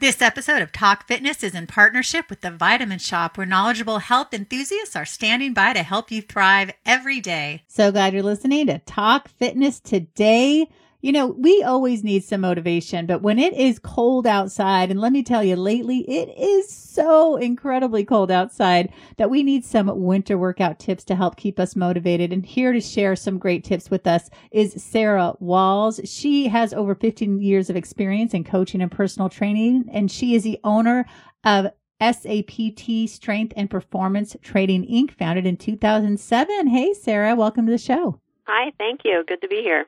This episode of Talk Fitness is in partnership with the Vitamin Shoppe, where knowledgeable health enthusiasts are standing by to help you thrive every day. So glad you're listening to Talk Fitness today. You know, we always need some motivation, but when it is cold outside, and let me tell you, lately it is so incredibly cold outside that we need some winter workout tips to help keep us motivated. And here to share some great tips with us is Sarah Walls. She has over 15 years of experience in coaching and personal training, and she is the owner of SAPT Strength and Performance Training Inc., founded in 2007. Hey, Sarah, welcome to the show. Hi, thank you. Good to be here.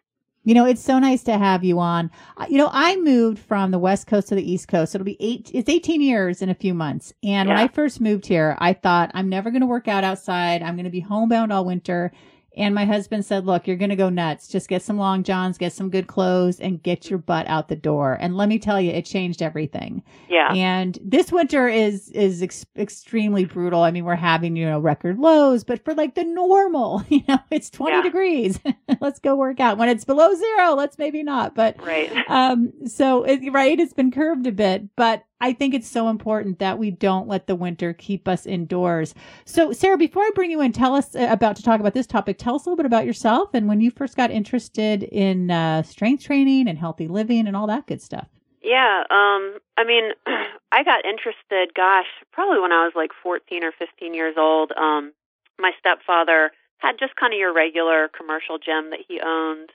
You know, it's so nice to have you on. Uh, you know, I moved from the West Coast to the East Coast. It'll be eight, it's 18 years in a few months. And yeah. when I first moved here, I thought I'm never going to work out outside. I'm going to be homebound all winter. And my husband said, look, you're going to go nuts. Just get some long johns, get some good clothes and get your butt out the door. And let me tell you, it changed everything. Yeah. And this winter is, is ex- extremely brutal. I mean, we're having, you know, record lows, but for like the normal, you know, it's 20 yeah. degrees. let's go work out. When it's below zero, let's maybe not. But, right. Um, so it, right, it's been curved a bit, but I think it's so important that we don't let the winter keep us indoors. So, Sarah, before I bring you in, tell us uh, about to talk about this topic. Tell us a little bit about yourself and when you first got interested in uh, strength training and healthy living and all that good stuff. Yeah, um, I mean, I got interested. Gosh, probably when I was like 14 or 15 years old. Um, my stepfather had just kind of your regular commercial gym that he owned.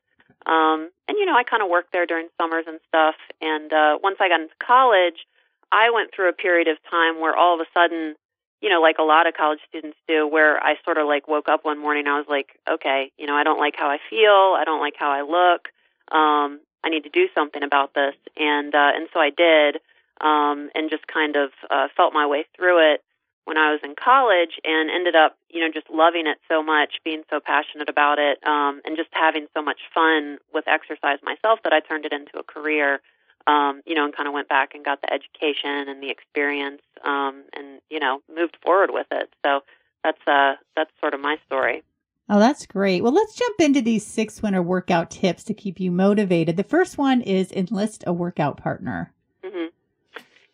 Um, and you know, I kind of worked there during summers and stuff. And uh, once I got into college, I went through a period of time where all of a sudden, you know, like a lot of college students do, where I sort of like woke up one morning, and I was like, okay, you know, I don't like how I feel, I don't like how I look, um, I need to do something about this, and uh, and so I did, um, and just kind of uh, felt my way through it when I was in college, and ended up, you know, just loving it so much, being so passionate about it, um, and just having so much fun with exercise myself that I turned it into a career um, you know, and kind of went back and got the education and the experience, um, and you know, moved forward with it. So that's uh, that's sort of my story. Oh, that's great. Well, let's jump into these six winter workout tips to keep you motivated. The first one is enlist a workout partner. Mm-hmm.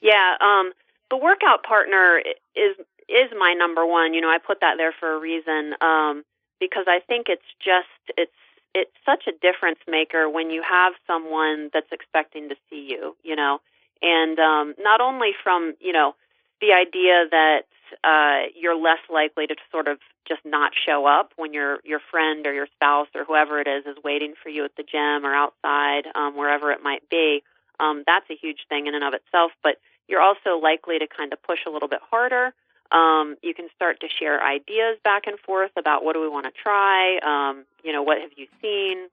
Yeah, um, the workout partner is is my number one. You know, I put that there for a reason um, because I think it's just it's it's such a difference maker when you have someone that's expecting to see you, you know, and um, not only from you know the idea that uh, you're less likely to sort of just not show up when your your friend or your spouse or whoever it is is waiting for you at the gym or outside, um, wherever it might be. Um, that's a huge thing in and of itself, but you're also likely to kind of push a little bit harder. Um, you can start to share ideas back and forth about what do we want to try. Um, you know, what have you seen?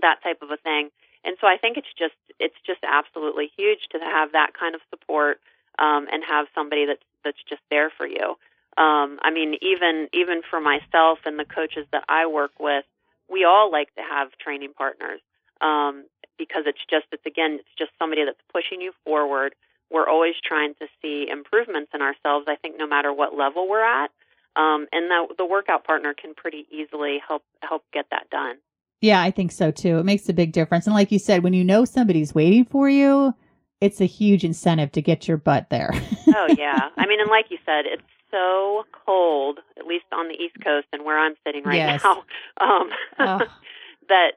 That type of a thing. And so I think it's just it's just absolutely huge to have that kind of support um, and have somebody that's that's just there for you. Um, I mean, even even for myself and the coaches that I work with, we all like to have training partners um, because it's just it's again it's just somebody that's pushing you forward we're always trying to see improvements in ourselves. I think no matter what level we're at, um, and the, the workout partner can pretty easily help help get that done. Yeah, I think so too. It makes a big difference. And like you said, when you know somebody's waiting for you, it's a huge incentive to get your butt there. oh yeah, I mean, and like you said, it's so cold, at least on the East Coast and where I'm sitting right yes. now. Um, oh. that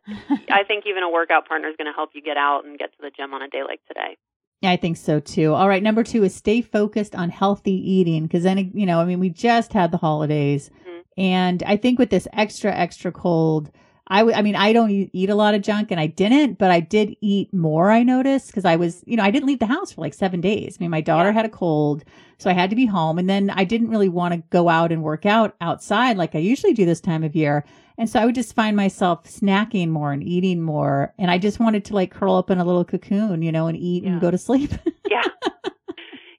I think even a workout partner is going to help you get out and get to the gym on a day like today. I think so too. All right. Number two is stay focused on healthy eating. Cause then, you know, I mean, we just had the holidays mm-hmm. and I think with this extra, extra cold, I, w- I mean, I don't eat a lot of junk and I didn't, but I did eat more. I noticed because I was, you know, I didn't leave the house for like seven days. I mean, my daughter yeah. had a cold, so I had to be home. And then I didn't really want to go out and work out outside like I usually do this time of year. And so I would just find myself snacking more and eating more. And I just wanted to like curl up in a little cocoon, you know, and eat yeah. and go to sleep. yeah.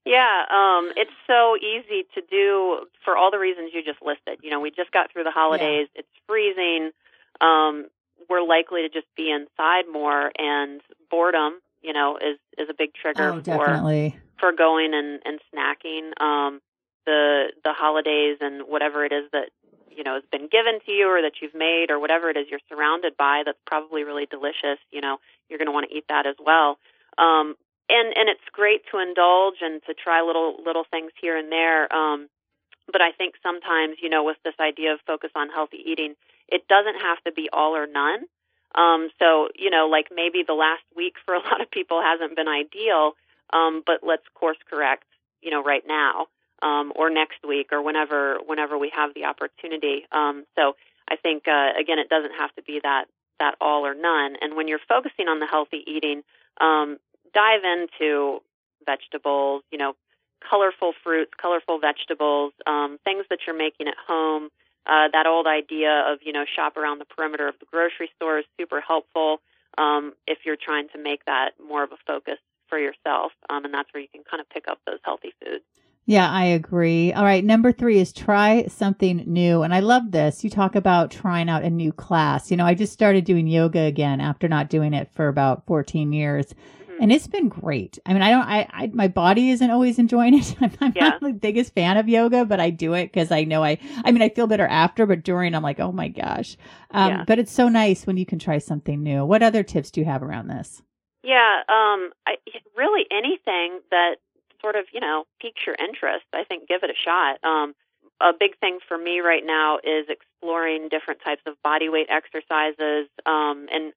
Yeah, um, it's so easy to do for all the reasons you just listed. You know, we just got through the holidays. Yeah. It's freezing um, we're likely to just be inside more, and boredom, you know, is is a big trigger oh, for for going and and snacking. Um, the the holidays and whatever it is that you know has been given to you or that you've made or whatever it is you're surrounded by that's probably really delicious. You know, you're going to want to eat that as well. Um, and and it's great to indulge and to try little little things here and there. Um, but I think sometimes, you know, with this idea of focus on healthy eating, it doesn't have to be all or none. Um, so, you know, like maybe the last week for a lot of people hasn't been ideal, um, but let's course correct, you know, right now um, or next week or whenever whenever we have the opportunity. Um, so I think uh, again, it doesn't have to be that that all or none. And when you're focusing on the healthy eating, um, dive into vegetables, you know, colorful fruits, colorful vegetables, um, things that you're making at home. Uh, that old idea of you know shop around the perimeter of the grocery store is super helpful um, if you're trying to make that more of a focus for yourself, um, and that's where you can kind of pick up those healthy foods. Yeah, I agree. All right. Number three is try something new. And I love this. You talk about trying out a new class. You know, I just started doing yoga again after not doing it for about 14 years. And it's been great. I mean, I don't, I, I, my body isn't always enjoying it. I'm, I'm yeah. not the biggest fan of yoga, but I do it because I know I, I mean, I feel better after, but during I'm like, oh my gosh. Um, yeah. but it's so nice when you can try something new. What other tips do you have around this? Yeah, um, I, really anything that sort of, you know, piques your interest, I think give it a shot. Um, a big thing for me right now is exploring different types of body weight exercises um, and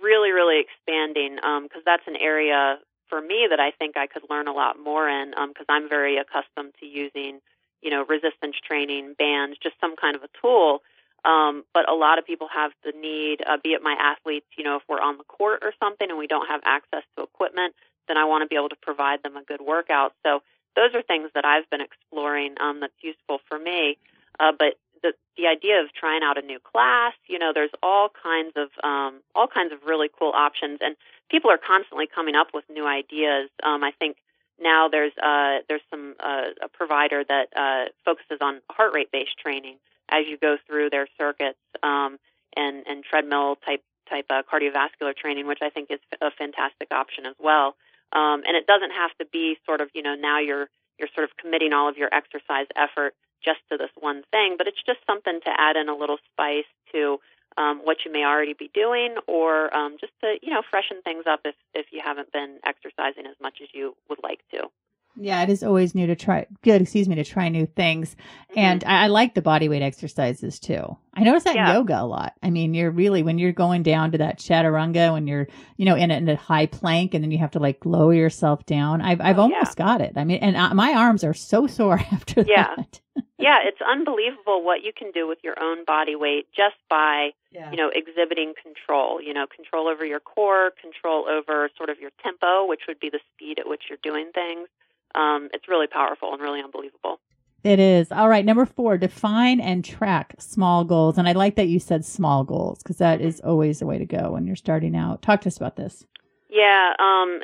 really, really expanding because um, that's an area for me that I think I could learn a lot more in because um, I'm very accustomed to using, you know, resistance training, bands, just some kind of a tool. Um, but a lot of people have the need, uh, be it my athletes, you know, if we're on the court or something and we don't have access to equipment, then I want to be able to provide them a good workout. So those are things that I've been exploring um, that's useful for me. Uh, but the the idea of trying out a new class, you know, there's all kinds of um, all kinds of really cool options, and people are constantly coming up with new ideas. Um, I think now there's uh, there's some uh, a provider that uh, focuses on heart rate based training as you go through their circuits um, and and treadmill type type uh, cardiovascular training, which I think is a fantastic option as well. Um, and it doesn't have to be sort of, you know, now you're you're sort of committing all of your exercise effort just to this one thing, but it's just something to add in a little spice to um, what you may already be doing, or um, just to you know freshen things up if if you haven't been exercising as much as you would like to. Yeah, it is always new to try. Good, excuse me, to try new things, mm-hmm. and I, I, like the body weight exercises too. I notice that yeah. yoga a lot. I mean, you're really when you're going down to that chaturanga, when you're you know in a, in a high plank, and then you have to like lower yourself down. I've I've oh, almost yeah. got it. I mean, and uh, my arms are so sore after yeah. that. yeah, it's unbelievable what you can do with your own body weight just by yeah. you know exhibiting control. You know, control over your core, control over sort of your tempo, which would be the speed at which you're doing things um, it's really powerful and really unbelievable. It is. All right. Number four, define and track small goals. And I like that you said small goals because that is always the way to go when you're starting out. Talk to us about this. Yeah. Um,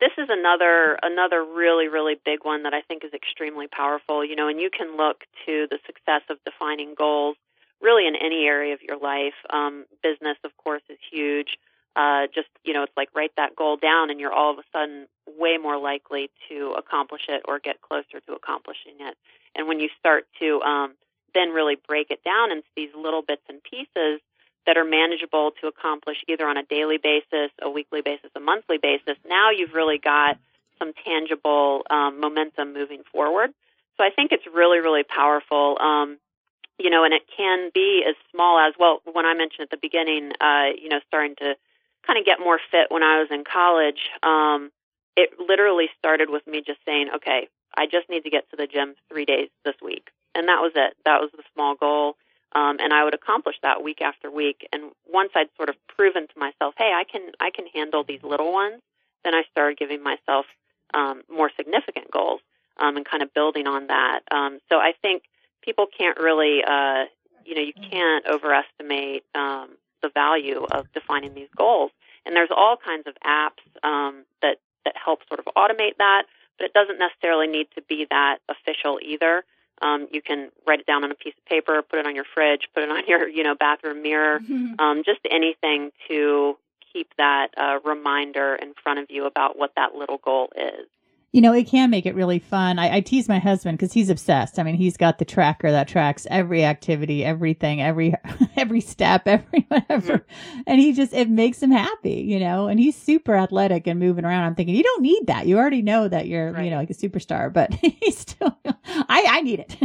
this is another another really really big one that I think is extremely powerful. You know, and you can look to the success of defining goals really in any area of your life. Um, business, of course, is huge uh, just you know it's like write that goal down and you're all of a sudden way more likely to accomplish it or get closer to accomplishing it and when you start to um, then really break it down into these little bits and pieces that are manageable to accomplish either on a daily basis a weekly basis a monthly basis now you've really got some tangible um, momentum moving forward so i think it's really really powerful um, you know, and it can be as small as well. When I mentioned at the beginning, uh, you know, starting to kind of get more fit when I was in college, um, it literally started with me just saying, okay, I just need to get to the gym three days this week. And that was it. That was the small goal. Um, and I would accomplish that week after week. And once I'd sort of proven to myself, hey, I can, I can handle these little ones, then I started giving myself um, more significant goals um, and kind of building on that. Um, so I think people can't really, uh, you know, you can't overestimate um, the value of defining these goals. And there's all kinds of apps um, that that help sort of automate that, but it doesn't necessarily need to be that official either. Um, you can write it down on a piece of paper, put it on your fridge, put it on your you know bathroom mirror, mm-hmm. um, just anything to keep that uh, reminder in front of you about what that little goal is. You know, it can make it really fun. I, I tease my husband because he's obsessed. I mean, he's got the tracker that tracks every activity, everything, every every step, every whatever, mm-hmm. and he just it makes him happy, you know. And he's super athletic and moving around. I'm thinking, you don't need that. You already know that you're, right. you know, like a superstar. But he's still, I I need it.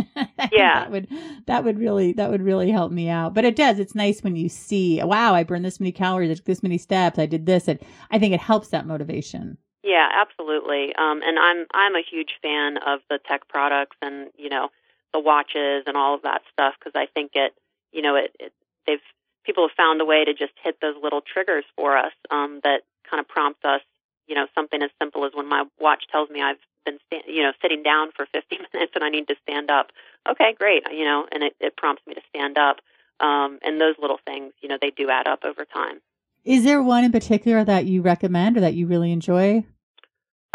yeah, that would that would really that would really help me out. But it does. It's nice when you see, wow, I burned this many calories, this many steps, I did this. And I think it helps that motivation. Yeah, absolutely. Um, and I'm I'm a huge fan of the tech products and you know the watches and all of that stuff because I think it you know it, it they've people have found a way to just hit those little triggers for us um, that kind of prompt us. You know, something as simple as when my watch tells me I've been sta- you know sitting down for 50 minutes and I need to stand up. Okay, great. You know, and it, it prompts me to stand up. Um, and those little things, you know, they do add up over time. Is there one in particular that you recommend or that you really enjoy?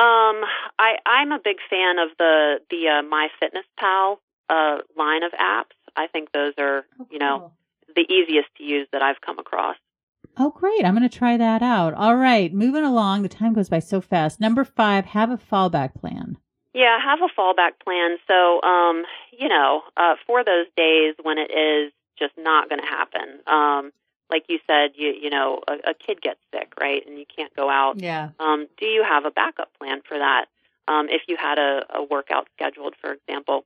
Um, I I'm a big fan of the the uh, MyFitnessPal uh, line of apps. I think those are oh, you know the easiest to use that I've come across. Oh, great. I'm going to try that out. All right. Moving along. The time goes by so fast. Number five, have a fallback plan. Yeah, have a fallback plan. So, um, you know, uh, for those days when it is just not going to happen, um, like you said, you you know, a, a kid gets sick, right, and you can't go out. Yeah. Um, do you have a backup plan for that? Um, if you had a, a workout scheduled, for example.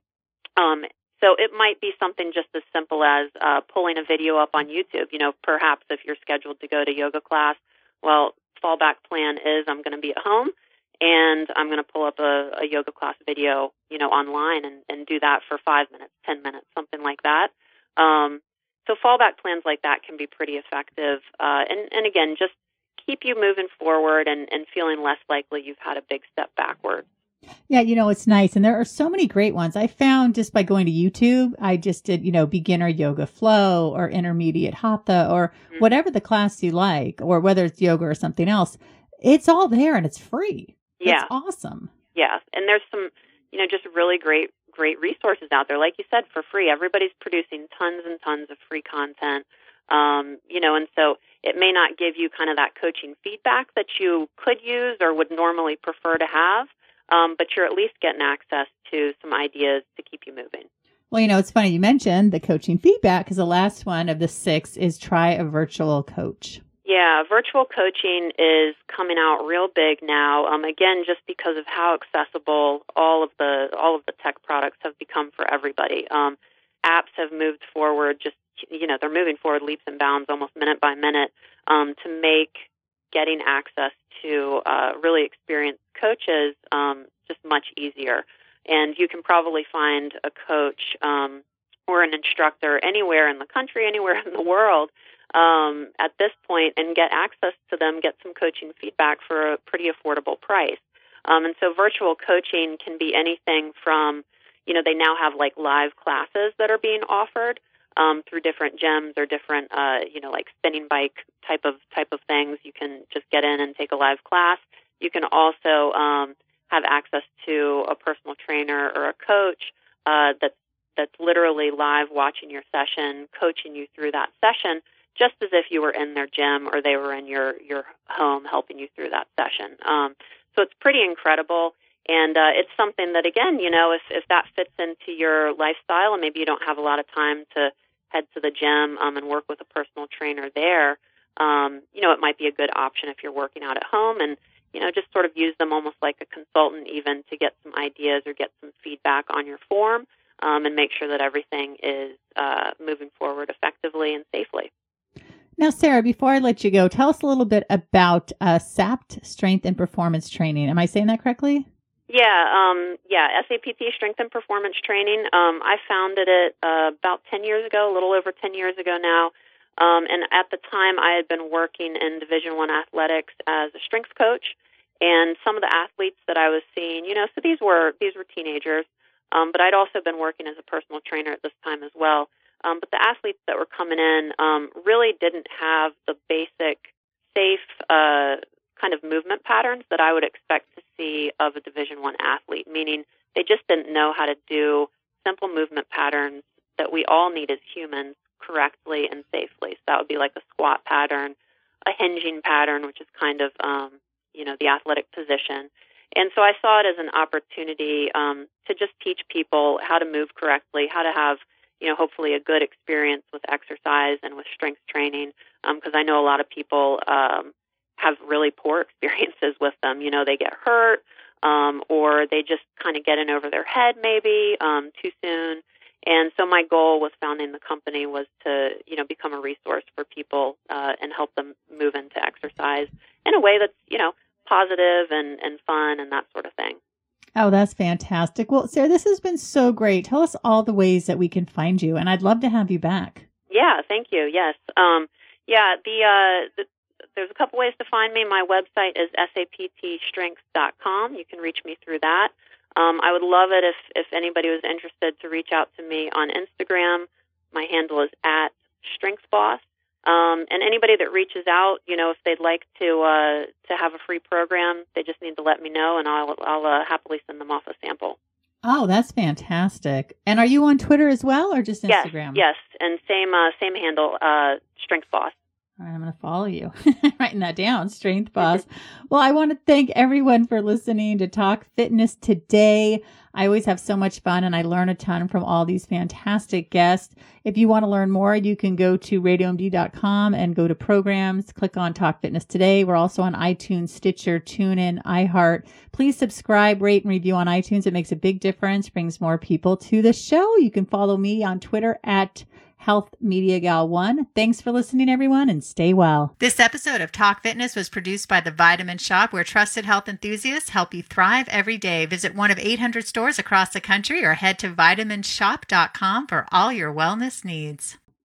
Um, so it might be something just as simple as uh, pulling a video up on YouTube. You know, perhaps if you're scheduled to go to yoga class, well, fallback plan is I'm going to be at home and I'm going to pull up a, a yoga class video, you know, online and, and do that for five minutes, ten minutes, something like that. Um, so fallback plans like that can be pretty effective. Uh, and, and again, just keep you moving forward and, and feeling less likely you've had a big step backward. Yeah, you know, it's nice. And there are so many great ones. I found just by going to YouTube, I just did, you know, beginner yoga flow or intermediate hatha or mm-hmm. whatever the class you like, or whether it's yoga or something else. It's all there and it's free. Yeah. It's awesome. Yeah. And there's some, you know, just really great great resources out there. Like you said, for free. Everybody's producing tons and tons of free content. Um, you know, and so it may not give you kind of that coaching feedback that you could use or would normally prefer to have, um, but you're at least getting access to some ideas to keep you moving. Well, you know, it's funny you mentioned the coaching feedback because the last one of the six is try a virtual coach. Yeah, virtual coaching is coming out real big now. Um, again, just because of how accessible all of the all of the tech products have become for everybody. Um, apps have moved forward. Just you know, they're moving forward leaps and bounds, almost minute by minute, um, to make getting access to uh, really experienced coaches um, just much easier. And you can probably find a coach um, or an instructor anywhere in the country, anywhere in the world um, at this point and get access to them, get some coaching feedback for a pretty affordable price. Um, and so virtual coaching can be anything from, you know, they now have like live classes that are being offered um, through different gyms or different, uh, you know, like spinning bike type of type of things. You can just get in and take a live class. You can also um, have access to a personal trainer or a coach uh, that's that's literally live watching your session, coaching you through that session just as if you were in their gym or they were in your your home helping you through that session. Um, so it's pretty incredible, and uh, it's something that again, you know, if if that fits into your lifestyle and maybe you don't have a lot of time to head to the gym um, and work with a personal trainer there, um, you know, it might be a good option if you're working out at home and you know just sort of use them almost like a consultant even to get some ideas or get some feedback on your form. Um, and make sure that everything is uh, moving forward effectively and safely. Now, Sarah, before I let you go, tell us a little bit about uh, SAPT Strength and Performance Training. Am I saying that correctly? Yeah, um, yeah, SAPT Strength and Performance Training. Um, I founded it uh, about 10 years ago, a little over 10 years ago now. Um, and at the time, I had been working in Division One athletics as a strength coach. And some of the athletes that I was seeing, you know, so these were these were teenagers, um, but I'd also been working as a personal trainer at this time as well. Um, but the athletes that were coming in um, really didn't have the basic, safe uh, kind of movement patterns that I would expect to see of a Division One athlete. Meaning, they just didn't know how to do simple movement patterns that we all need as humans correctly and safely. So that would be like a squat pattern, a hinging pattern, which is kind of um, you know the athletic position, And so I saw it as an opportunity um, to just teach people how to move correctly, how to have you know, hopefully a good experience with exercise and with strength training. Because um, I know a lot of people um, have really poor experiences with them. You know, they get hurt, um, or they just kind of get in over their head maybe um, too soon. And so my goal with founding the company was to, you know, become a resource for people uh, and help them move into exercise in a way that's, you know, positive and, and fun and that. Oh, that's fantastic. Well, Sarah, this has been so great. Tell us all the ways that we can find you, and I'd love to have you back. Yeah, thank you. Yes. Um, yeah, the, uh, the there's a couple ways to find me. My website is saptstrengths.com. You can reach me through that. Um, I would love it if, if anybody was interested to reach out to me on Instagram. My handle is at StrengthBoss. Um, and anybody that reaches out, you know, if they'd like to uh, to have a free program, they just need to let me know, and I'll I'll uh, happily send them off a sample. Oh, that's fantastic! And are you on Twitter as well, or just Instagram? Yes, yes, and same uh, same handle, uh, Strength Boss. All right, I'm going to follow you. Writing that down, Strength Boss. well, I want to thank everyone for listening to Talk Fitness today. I always have so much fun and I learn a ton from all these fantastic guests. If you want to learn more, you can go to radiomd.com and go to programs, click on Talk Fitness today. We're also on iTunes, Stitcher, TuneIn, iHeart. Please subscribe, rate, and review on iTunes. It makes a big difference, brings more people to the show. You can follow me on Twitter at Health Media Gal 1. Thanks for listening, everyone, and stay well. This episode of Talk Fitness was produced by The Vitamin Shoppe, where trusted health enthusiasts help you thrive every day. Visit one of 800 stores across the country or head to vitaminshoppe.com for all your wellness needs.